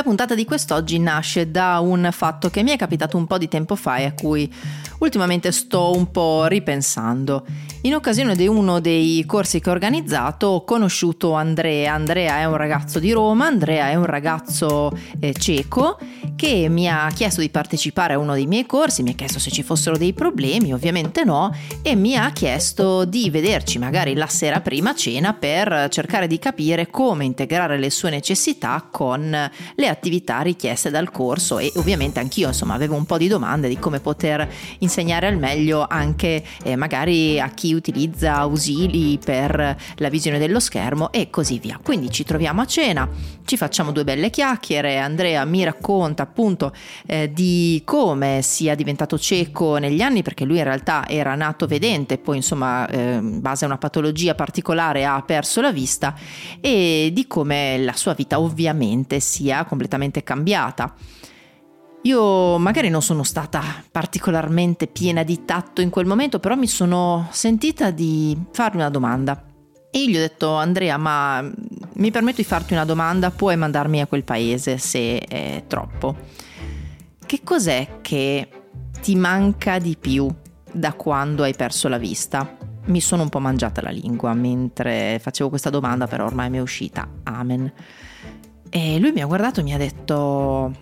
La puntata di quest'oggi nasce da un fatto che mi è capitato un po' di tempo fa e a cui ultimamente sto un po' ripensando. In occasione di uno dei corsi che ho organizzato ho conosciuto Andrea. Andrea è un ragazzo di Roma, Andrea è un ragazzo eh, cieco che mi ha chiesto di partecipare a uno dei miei corsi, mi ha chiesto se ci fossero dei problemi, ovviamente no, e mi ha chiesto di vederci magari la sera prima cena per cercare di capire come integrare le sue necessità con le attività richieste dal corso e ovviamente anch'io insomma avevo un po' di domande di come poter insegnare al meglio anche eh, magari a chi utilizza ausili per la visione dello schermo e così via. Quindi ci troviamo a cena, ci facciamo due belle chiacchiere, Andrea mi racconta appunto eh, di come sia diventato cieco negli anni perché lui in realtà era nato vedente, poi insomma eh, in base a una patologia particolare ha perso la vista e di come la sua vita ovviamente sia completamente cambiata. Io magari non sono stata particolarmente piena di tatto in quel momento, però mi sono sentita di farmi una domanda. E io gli ho detto, Andrea, ma mi permetto di farti una domanda, puoi mandarmi a quel paese se è troppo. Che cos'è che ti manca di più da quando hai perso la vista? Mi sono un po' mangiata la lingua mentre facevo questa domanda, però ormai mi è uscita. Amen. E lui mi ha guardato e mi ha detto,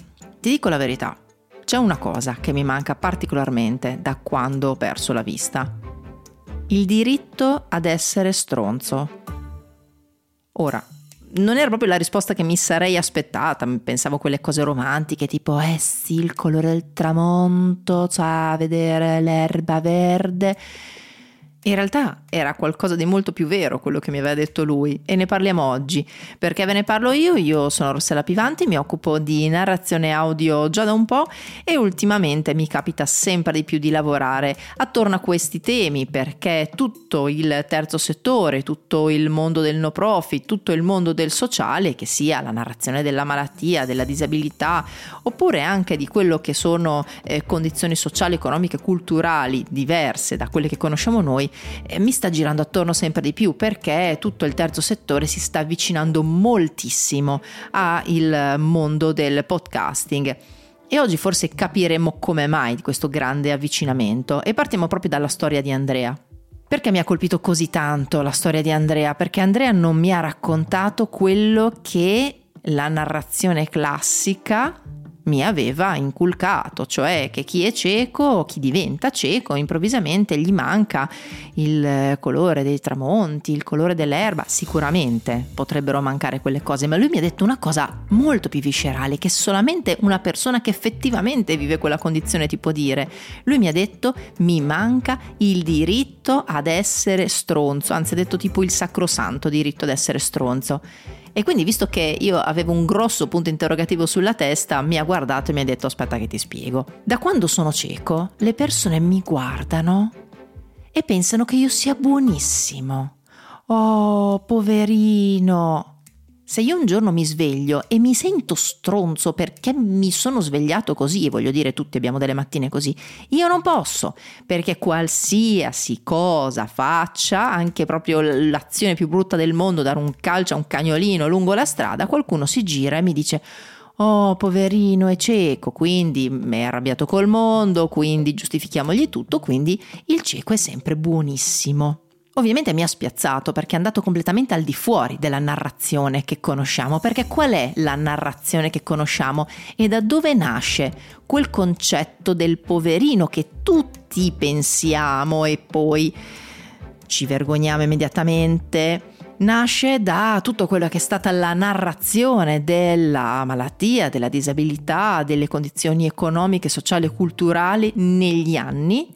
ti dico la verità, c'è una cosa che mi manca particolarmente da quando ho perso la vista. Il diritto ad essere stronzo. Ora, non era proprio la risposta che mi sarei aspettata, pensavo quelle cose romantiche tipo eh sì, il colore del tramonto, cioè vedere l'erba verde. In realtà era qualcosa di molto più vero quello che mi aveva detto lui e ne parliamo oggi. Perché ve ne parlo io? Io sono Rossella Pivanti, mi occupo di narrazione audio già da un po' e ultimamente mi capita sempre di più di lavorare attorno a questi temi perché tutto il terzo settore, tutto il mondo del no profit, tutto il mondo del sociale, che sia la narrazione della malattia, della disabilità oppure anche di quello che sono eh, condizioni sociali, economiche, culturali diverse da quelle che conosciamo noi, eh, mi sta girando attorno sempre di più perché tutto il terzo settore si sta avvicinando moltissimo al mondo del podcasting. E oggi forse capiremo come mai questo grande avvicinamento e partiamo proprio dalla storia di Andrea. Perché mi ha colpito così tanto la storia di Andrea? Perché Andrea non mi ha raccontato quello che la narrazione classica mi aveva inculcato, cioè che chi è cieco, chi diventa cieco, improvvisamente gli manca il colore dei tramonti, il colore dell'erba, sicuramente potrebbero mancare quelle cose, ma lui mi ha detto una cosa molto più viscerale che solamente una persona che effettivamente vive quella condizione ti può dire. Lui mi ha detto mi manca il diritto ad essere stronzo, anzi ha detto tipo il sacrosanto diritto ad essere stronzo. E quindi, visto che io avevo un grosso punto interrogativo sulla testa, mi ha guardato e mi ha detto: Aspetta, che ti spiego. Da quando sono cieco, le persone mi guardano e pensano che io sia buonissimo. Oh, poverino. Se io un giorno mi sveglio e mi sento stronzo perché mi sono svegliato così, voglio dire tutti abbiamo delle mattine così, io non posso, perché qualsiasi cosa faccia, anche proprio l'azione più brutta del mondo, dare un calcio a un cagnolino lungo la strada, qualcuno si gira e mi dice oh poverino è cieco, quindi è arrabbiato col mondo, quindi giustifichiamogli tutto, quindi il cieco è sempre buonissimo. Ovviamente mi ha spiazzato perché è andato completamente al di fuori della narrazione che conosciamo, perché qual è la narrazione che conosciamo e da dove nasce quel concetto del poverino che tutti pensiamo e poi ci vergogniamo immediatamente? Nasce da tutto quello che è stata la narrazione della malattia, della disabilità, delle condizioni economiche, sociali e culturali negli anni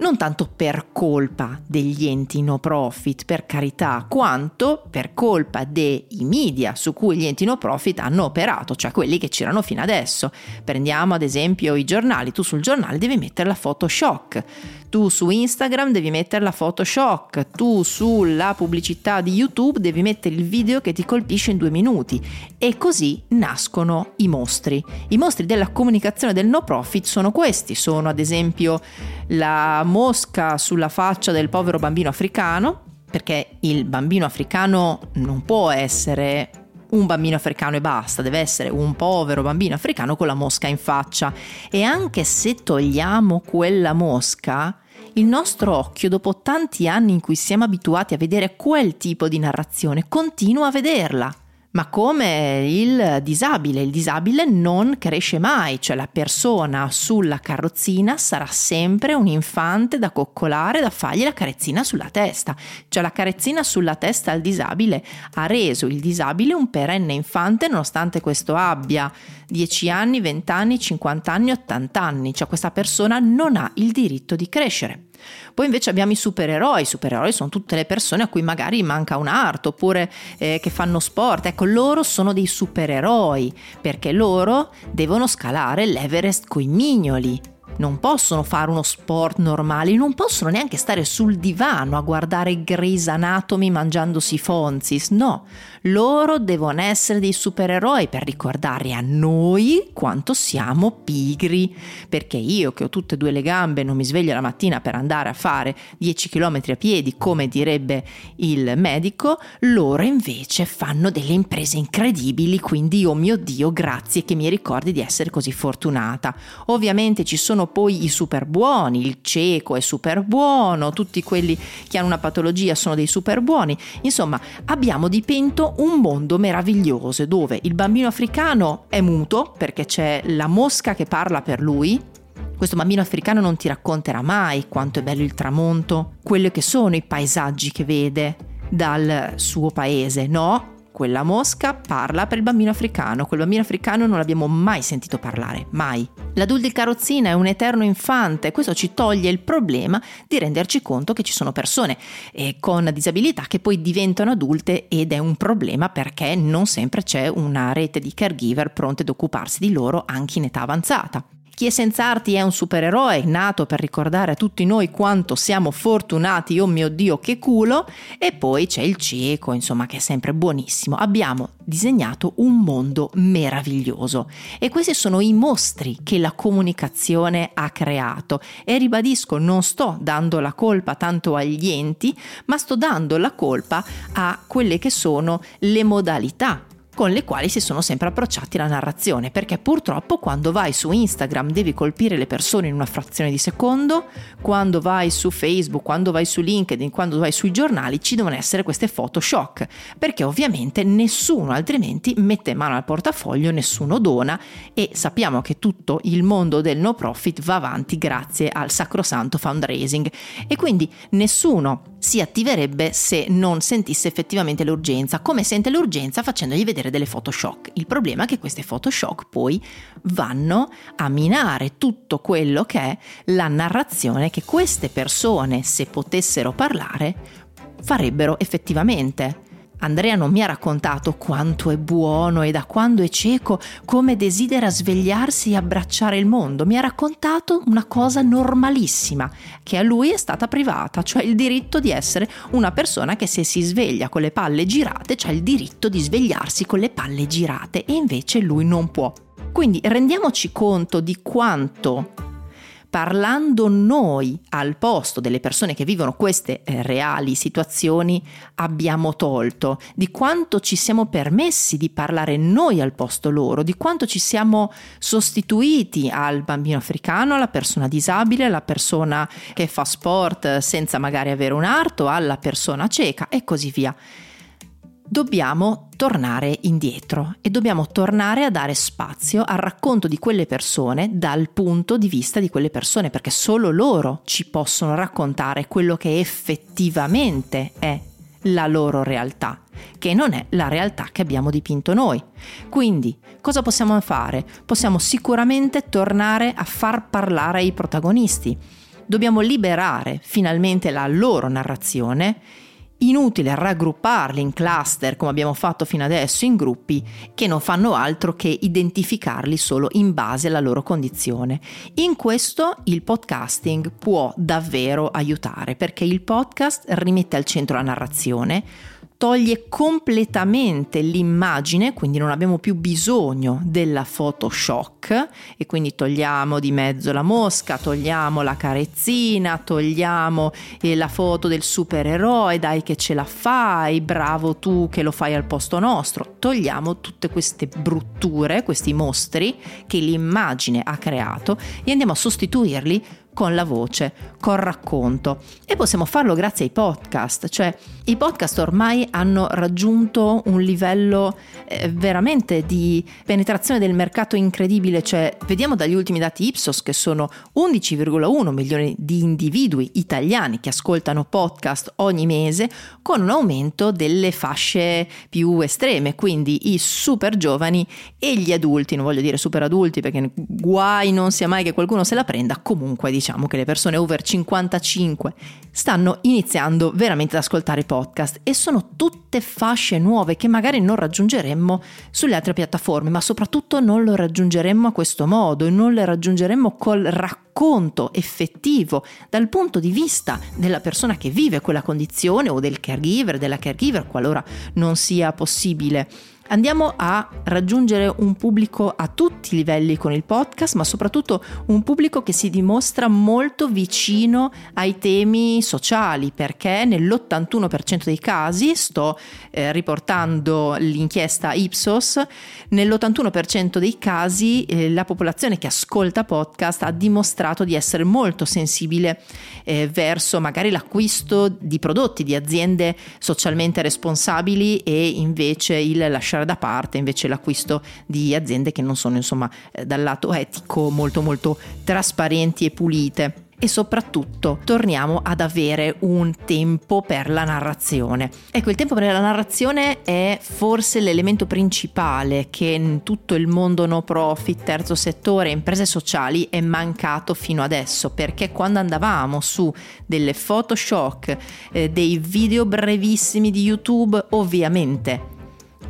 non tanto per colpa degli enti no profit, per carità, quanto per colpa dei media su cui gli enti no profit hanno operato, cioè quelli che c'erano fino adesso. Prendiamo ad esempio i giornali, tu sul giornale devi mettere la foto shock, tu su Instagram devi mettere la foto shock, tu sulla pubblicità di YouTube devi mettere il video che ti colpisce in due minuti. E così nascono i mostri. I mostri della comunicazione del no profit sono questi, sono ad esempio la mosca sulla faccia del povero bambino africano, perché il bambino africano non può essere un bambino africano e basta, deve essere un povero bambino africano con la mosca in faccia. E anche se togliamo quella mosca, il nostro occhio, dopo tanti anni in cui siamo abituati a vedere quel tipo di narrazione, continua a vederla ma come il disabile. Il disabile non cresce mai, cioè la persona sulla carrozzina sarà sempre un infante da coccolare, da fargli la carezzina sulla testa. Cioè la carezzina sulla testa al disabile ha reso il disabile un perenne infante nonostante questo abbia 10 anni, 20 anni, 50 anni, 80 anni. Cioè questa persona non ha il diritto di crescere. Poi invece abbiamo i supereroi, i supereroi sono tutte le persone a cui magari manca un'arte oppure eh, che fanno sport, ecco loro sono dei supereroi perché loro devono scalare l'Everest coi mignoli non possono fare uno sport normale, non possono neanche stare sul divano a guardare Grey's Anatomy mangiandosi Fonzis, no, loro devono essere dei supereroi per ricordare a noi quanto siamo pigri, perché io che ho tutte e due le gambe non mi sveglio la mattina per andare a fare 10 km a piedi come direbbe il medico, loro invece fanno delle imprese incredibili, quindi oh mio Dio, grazie che mi ricordi di essere così fortunata. Ovviamente ci sono poi i super buoni, il cieco è super buono, tutti quelli che hanno una patologia sono dei super buoni. Insomma, abbiamo dipinto un mondo meraviglioso dove il bambino africano è muto perché c'è la mosca che parla per lui, questo bambino africano non ti racconterà mai quanto è bello il tramonto, quelli che sono i paesaggi che vede dal suo paese, no? Quella mosca parla per il bambino africano, quel bambino africano non l'abbiamo mai sentito parlare, mai. L'adulto di carrozzina è un eterno infante, questo ci toglie il problema di renderci conto che ci sono persone eh, con disabilità che poi diventano adulte ed è un problema perché non sempre c'è una rete di caregiver pronte ad occuparsi di loro anche in età avanzata. Chi è senza arti è un supereroe nato per ricordare a tutti noi quanto siamo fortunati, oh mio Dio che culo, e poi c'è il cieco, insomma, che è sempre buonissimo. Abbiamo disegnato un mondo meraviglioso. E questi sono i mostri che la comunicazione ha creato. E ribadisco, non sto dando la colpa tanto agli enti, ma sto dando la colpa a quelle che sono le modalità con le quali si sono sempre approcciati alla narrazione, perché purtroppo quando vai su Instagram devi colpire le persone in una frazione di secondo, quando vai su Facebook, quando vai su LinkedIn, quando vai sui giornali ci devono essere queste foto shock, perché ovviamente nessuno altrimenti mette mano al portafoglio, nessuno dona e sappiamo che tutto il mondo del no profit va avanti grazie al sacrosanto fundraising. E quindi nessuno si attiverebbe se non sentisse effettivamente l'urgenza, come sente l'urgenza facendogli vedere delle Photoshop. Il problema è che queste Photoshop poi vanno a minare tutto quello che è la narrazione che queste persone, se potessero parlare, farebbero effettivamente. Andrea non mi ha raccontato quanto è buono e da quando è cieco, come desidera svegliarsi e abbracciare il mondo. Mi ha raccontato una cosa normalissima, che a lui è stata privata, cioè il diritto di essere una persona che se si sveglia con le palle girate, c'ha il diritto di svegliarsi con le palle girate e invece lui non può. Quindi rendiamoci conto di quanto parlando noi al posto delle persone che vivono queste eh, reali situazioni abbiamo tolto, di quanto ci siamo permessi di parlare noi al posto loro, di quanto ci siamo sostituiti al bambino africano, alla persona disabile, alla persona che fa sport senza magari avere un arto, alla persona cieca e così via dobbiamo tornare indietro e dobbiamo tornare a dare spazio al racconto di quelle persone dal punto di vista di quelle persone, perché solo loro ci possono raccontare quello che effettivamente è la loro realtà, che non è la realtà che abbiamo dipinto noi. Quindi, cosa possiamo fare? Possiamo sicuramente tornare a far parlare i protagonisti. Dobbiamo liberare finalmente la loro narrazione inutile raggrupparli in cluster come abbiamo fatto fino adesso in gruppi che non fanno altro che identificarli solo in base alla loro condizione. In questo il podcasting può davvero aiutare perché il podcast rimette al centro la narrazione, toglie completamente l'immagine, quindi non abbiamo più bisogno della Photoshop e quindi togliamo di mezzo la mosca, togliamo la carezzina, togliamo eh, la foto del supereroe, dai che ce la fai, bravo tu che lo fai al posto nostro, togliamo tutte queste brutture, questi mostri che l'immagine ha creato e andiamo a sostituirli con la voce, col racconto. E possiamo farlo grazie ai podcast, cioè i podcast ormai hanno raggiunto un livello eh, veramente di penetrazione del mercato incredibile, cioè vediamo dagli ultimi dati Ipsos che sono 11,1 milioni di individui italiani che ascoltano podcast ogni mese con un aumento delle fasce più estreme, quindi i super giovani e gli adulti, non voglio dire super adulti perché guai non sia mai che qualcuno se la prenda, comunque diciamo che le persone over 55 stanno iniziando veramente ad ascoltare podcast e sono tutte fasce nuove che magari non raggiungeremmo sulle altre piattaforme, ma soprattutto non lo raggiungeremmo a questo modo e non le raggiungeremmo col racconto effettivo dal punto di vista della persona che vive quella condizione o del caregiver, della caregiver, qualora non sia possibile Andiamo a raggiungere un pubblico a tutti i livelli con il podcast, ma soprattutto un pubblico che si dimostra molto vicino ai temi sociali, perché nell'81% dei casi, sto eh, riportando l'inchiesta Ipsos, nell'81% dei casi eh, la popolazione che ascolta podcast ha dimostrato di essere molto sensibile eh, verso magari l'acquisto di prodotti di aziende socialmente responsabili e invece il lasciare lasciare da parte invece l'acquisto di aziende che non sono insomma eh, dal lato etico molto molto trasparenti e pulite e soprattutto torniamo ad avere un tempo per la narrazione. Ecco, il tempo per la narrazione è forse l'elemento principale che in tutto il mondo no profit, terzo settore, imprese sociali è mancato fino adesso, perché quando andavamo su delle Photoshop, eh, dei video brevissimi di YouTube, ovviamente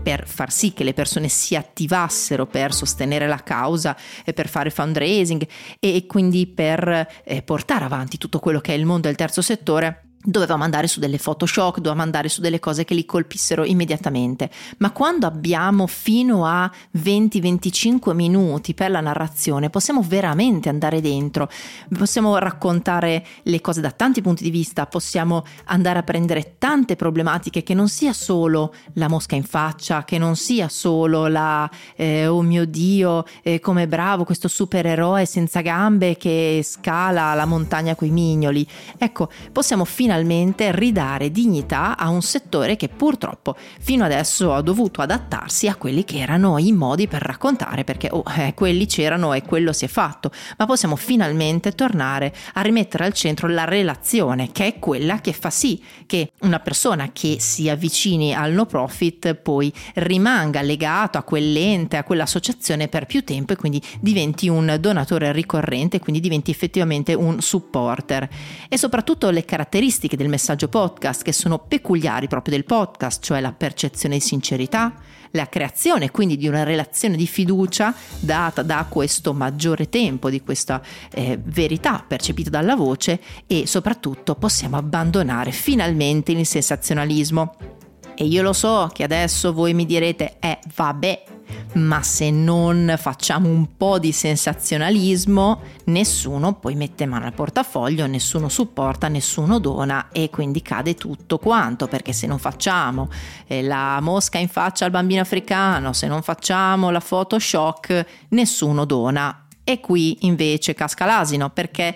per far sì che le persone si attivassero per sostenere la causa, per fare fundraising e quindi per eh, portare avanti tutto quello che è il mondo del terzo settore dovevamo andare su delle Photoshop, dovevamo andare su delle cose che li colpissero immediatamente, ma quando abbiamo fino a 20-25 minuti per la narrazione possiamo veramente andare dentro, possiamo raccontare le cose da tanti punti di vista, possiamo andare a prendere tante problematiche che non sia solo la mosca in faccia, che non sia solo la eh, oh mio dio, eh, come bravo questo supereroe senza gambe che scala la montagna coi mignoli. Ecco, possiamo finalmente finalmente ridare dignità a un settore che purtroppo fino adesso ha dovuto adattarsi a quelli che erano i modi per raccontare, perché oh, eh, quelli c'erano e quello si è fatto, ma possiamo finalmente tornare a rimettere al centro la relazione, che è quella che fa sì che una persona che si avvicini al no profit poi rimanga legato a quell'ente, a quell'associazione per più tempo e quindi diventi un donatore ricorrente, quindi diventi effettivamente un supporter. E soprattutto le caratteristiche caratteristiche del messaggio podcast che sono peculiari proprio del podcast, cioè la percezione di sincerità, la creazione quindi di una relazione di fiducia data da questo maggiore tempo, di questa eh, verità percepita dalla voce e soprattutto possiamo abbandonare finalmente il sensazionalismo. E io lo so che adesso voi mi direte, eh vabbè, ma se non facciamo un po' di sensazionalismo, nessuno poi mette mano al portafoglio, nessuno supporta, nessuno dona e quindi cade tutto quanto, perché se non facciamo eh, la mosca in faccia al bambino africano, se non facciamo la Photoshop, nessuno dona. E qui invece casca l'asino, perché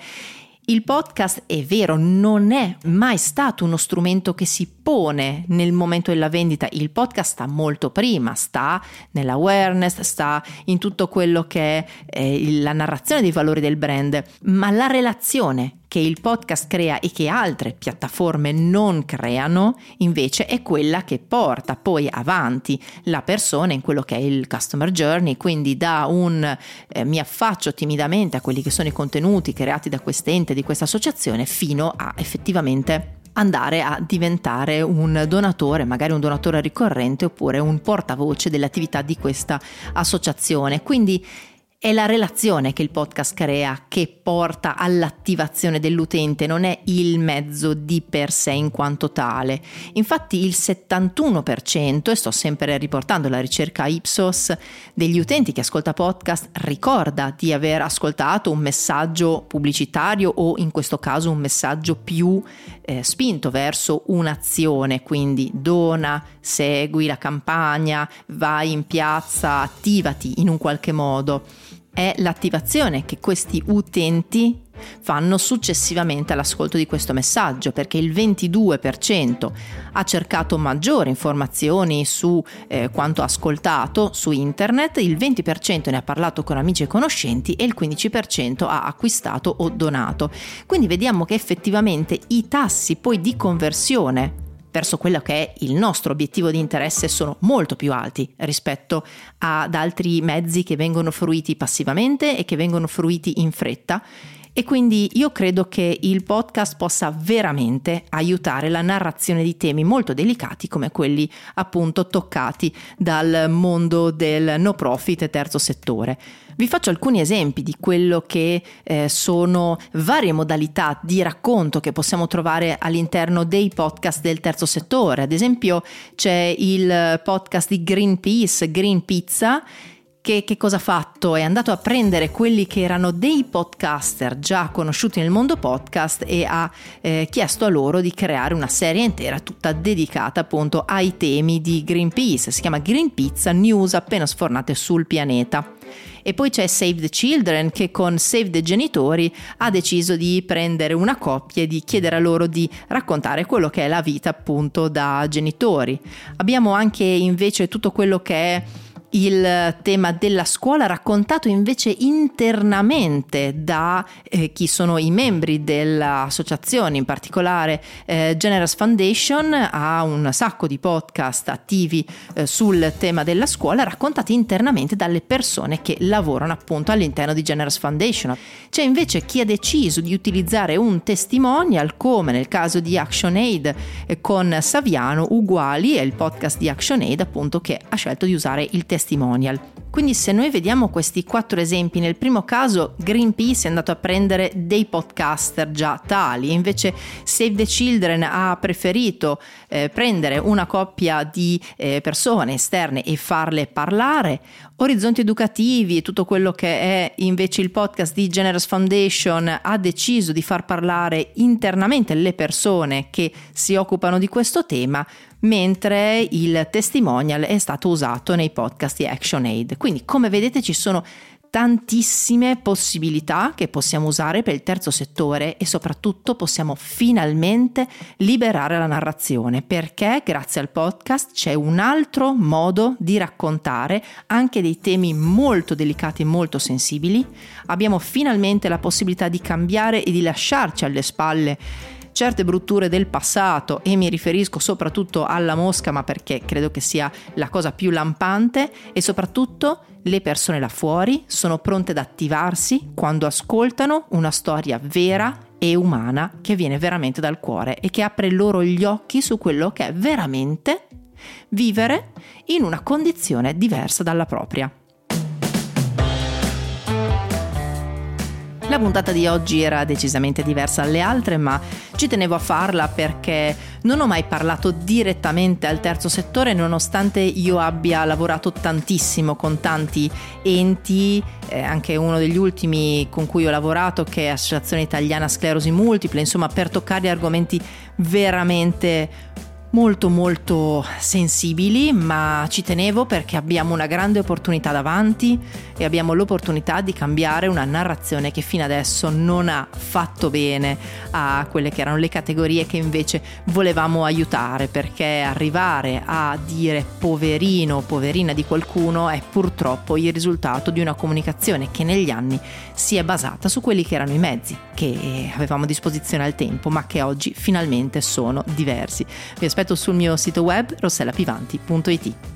il podcast è vero, non è mai stato uno strumento che si pone nel momento della vendita, il podcast sta molto prima, sta nell'awareness, sta in tutto quello che è eh, la narrazione dei valori del brand, ma la relazione che il podcast crea e che altre piattaforme non creano, invece è quella che porta poi avanti la persona in quello che è il customer journey, quindi da un eh, mi affaccio timidamente a quelli che sono i contenuti creati da quest'ente, di questa associazione, fino a effettivamente andare a diventare un donatore, magari un donatore ricorrente oppure un portavoce dell'attività di questa associazione. Quindi è la relazione che il podcast crea che porta all'attivazione dell'utente, non è il mezzo di per sé in quanto tale. Infatti il 71%, e sto sempre riportando la ricerca Ipsos, degli utenti che ascolta podcast ricorda di aver ascoltato un messaggio pubblicitario o in questo caso un messaggio più eh, spinto verso un'azione, quindi dona, segui la campagna, vai in piazza, attivati in un qualche modo è l'attivazione che questi utenti fanno successivamente all'ascolto di questo messaggio perché il 22% ha cercato maggiori informazioni su eh, quanto ascoltato su internet, il 20% ne ha parlato con amici e conoscenti e il 15% ha acquistato o donato. Quindi vediamo che effettivamente i tassi poi di conversione verso quello che è il nostro obiettivo di interesse sono molto più alti rispetto ad altri mezzi che vengono fruiti passivamente e che vengono fruiti in fretta. E quindi io credo che il podcast possa veramente aiutare la narrazione di temi molto delicati come quelli appunto toccati dal mondo del no profit e terzo settore. Vi faccio alcuni esempi di quello che eh, sono varie modalità di racconto che possiamo trovare all'interno dei podcast del terzo settore. Ad esempio c'è il podcast di Greenpeace, Green Pizza, che, che, cosa ha fatto? È andato a prendere quelli che erano dei podcaster già conosciuti nel mondo podcast e ha eh, chiesto a loro di creare una serie intera tutta dedicata appunto ai temi di Greenpeace. Si chiama Green Pizza News appena sfornate sul pianeta. E poi c'è Save the Children che con Save the Genitori ha deciso di prendere una coppia e di chiedere a loro di raccontare quello che è la vita appunto da genitori. Abbiamo anche invece tutto quello che è il tema della scuola raccontato invece internamente da eh, chi sono i membri dell'associazione, in particolare eh, Generous Foundation ha un sacco di podcast attivi eh, sul tema della scuola raccontati internamente dalle persone che lavorano appunto all'interno di Generous Foundation. C'è invece chi ha deciso di utilizzare un testimonial come nel caso di ActionAid eh, con Saviano uguali, è il podcast di ActionAid appunto che ha scelto di usare il testimonial testimonial. Quindi se noi vediamo questi quattro esempi, nel primo caso Greenpeace è andato a prendere dei podcaster già tali, invece Save the Children ha preferito eh, prendere una coppia di eh, persone esterne e farle parlare, Orizzonti Educativi e tutto quello che è invece il podcast di Generous Foundation ha deciso di far parlare internamente le persone che si occupano di questo tema, mentre il testimonial è stato usato nei podcast di ActionAid. Quindi come vedete ci sono tantissime possibilità che possiamo usare per il terzo settore e soprattutto possiamo finalmente liberare la narrazione perché grazie al podcast c'è un altro modo di raccontare anche dei temi molto delicati e molto sensibili. Abbiamo finalmente la possibilità di cambiare e di lasciarci alle spalle certe brutture del passato e mi riferisco soprattutto alla mosca ma perché credo che sia la cosa più lampante e soprattutto le persone là fuori sono pronte ad attivarsi quando ascoltano una storia vera e umana che viene veramente dal cuore e che apre loro gli occhi su quello che è veramente vivere in una condizione diversa dalla propria. La puntata di oggi era decisamente diversa dalle altre, ma ci tenevo a farla perché non ho mai parlato direttamente al terzo settore, nonostante io abbia lavorato tantissimo con tanti enti, eh, anche uno degli ultimi con cui ho lavorato, che è Associazione Italiana Sclerosi Multiple, insomma, per toccare argomenti veramente molto molto sensibili, ma ci tenevo perché abbiamo una grande opportunità davanti e abbiamo l'opportunità di cambiare una narrazione che fino adesso non ha fatto bene a quelle che erano le categorie che invece volevamo aiutare, perché arrivare a dire poverino o poverina di qualcuno è purtroppo il risultato di una comunicazione che negli anni si è basata su quelli che erano i mezzi che avevamo a disposizione al tempo, ma che oggi finalmente sono diversi. Vi aspetto sul mio sito web rossellapivanti.it.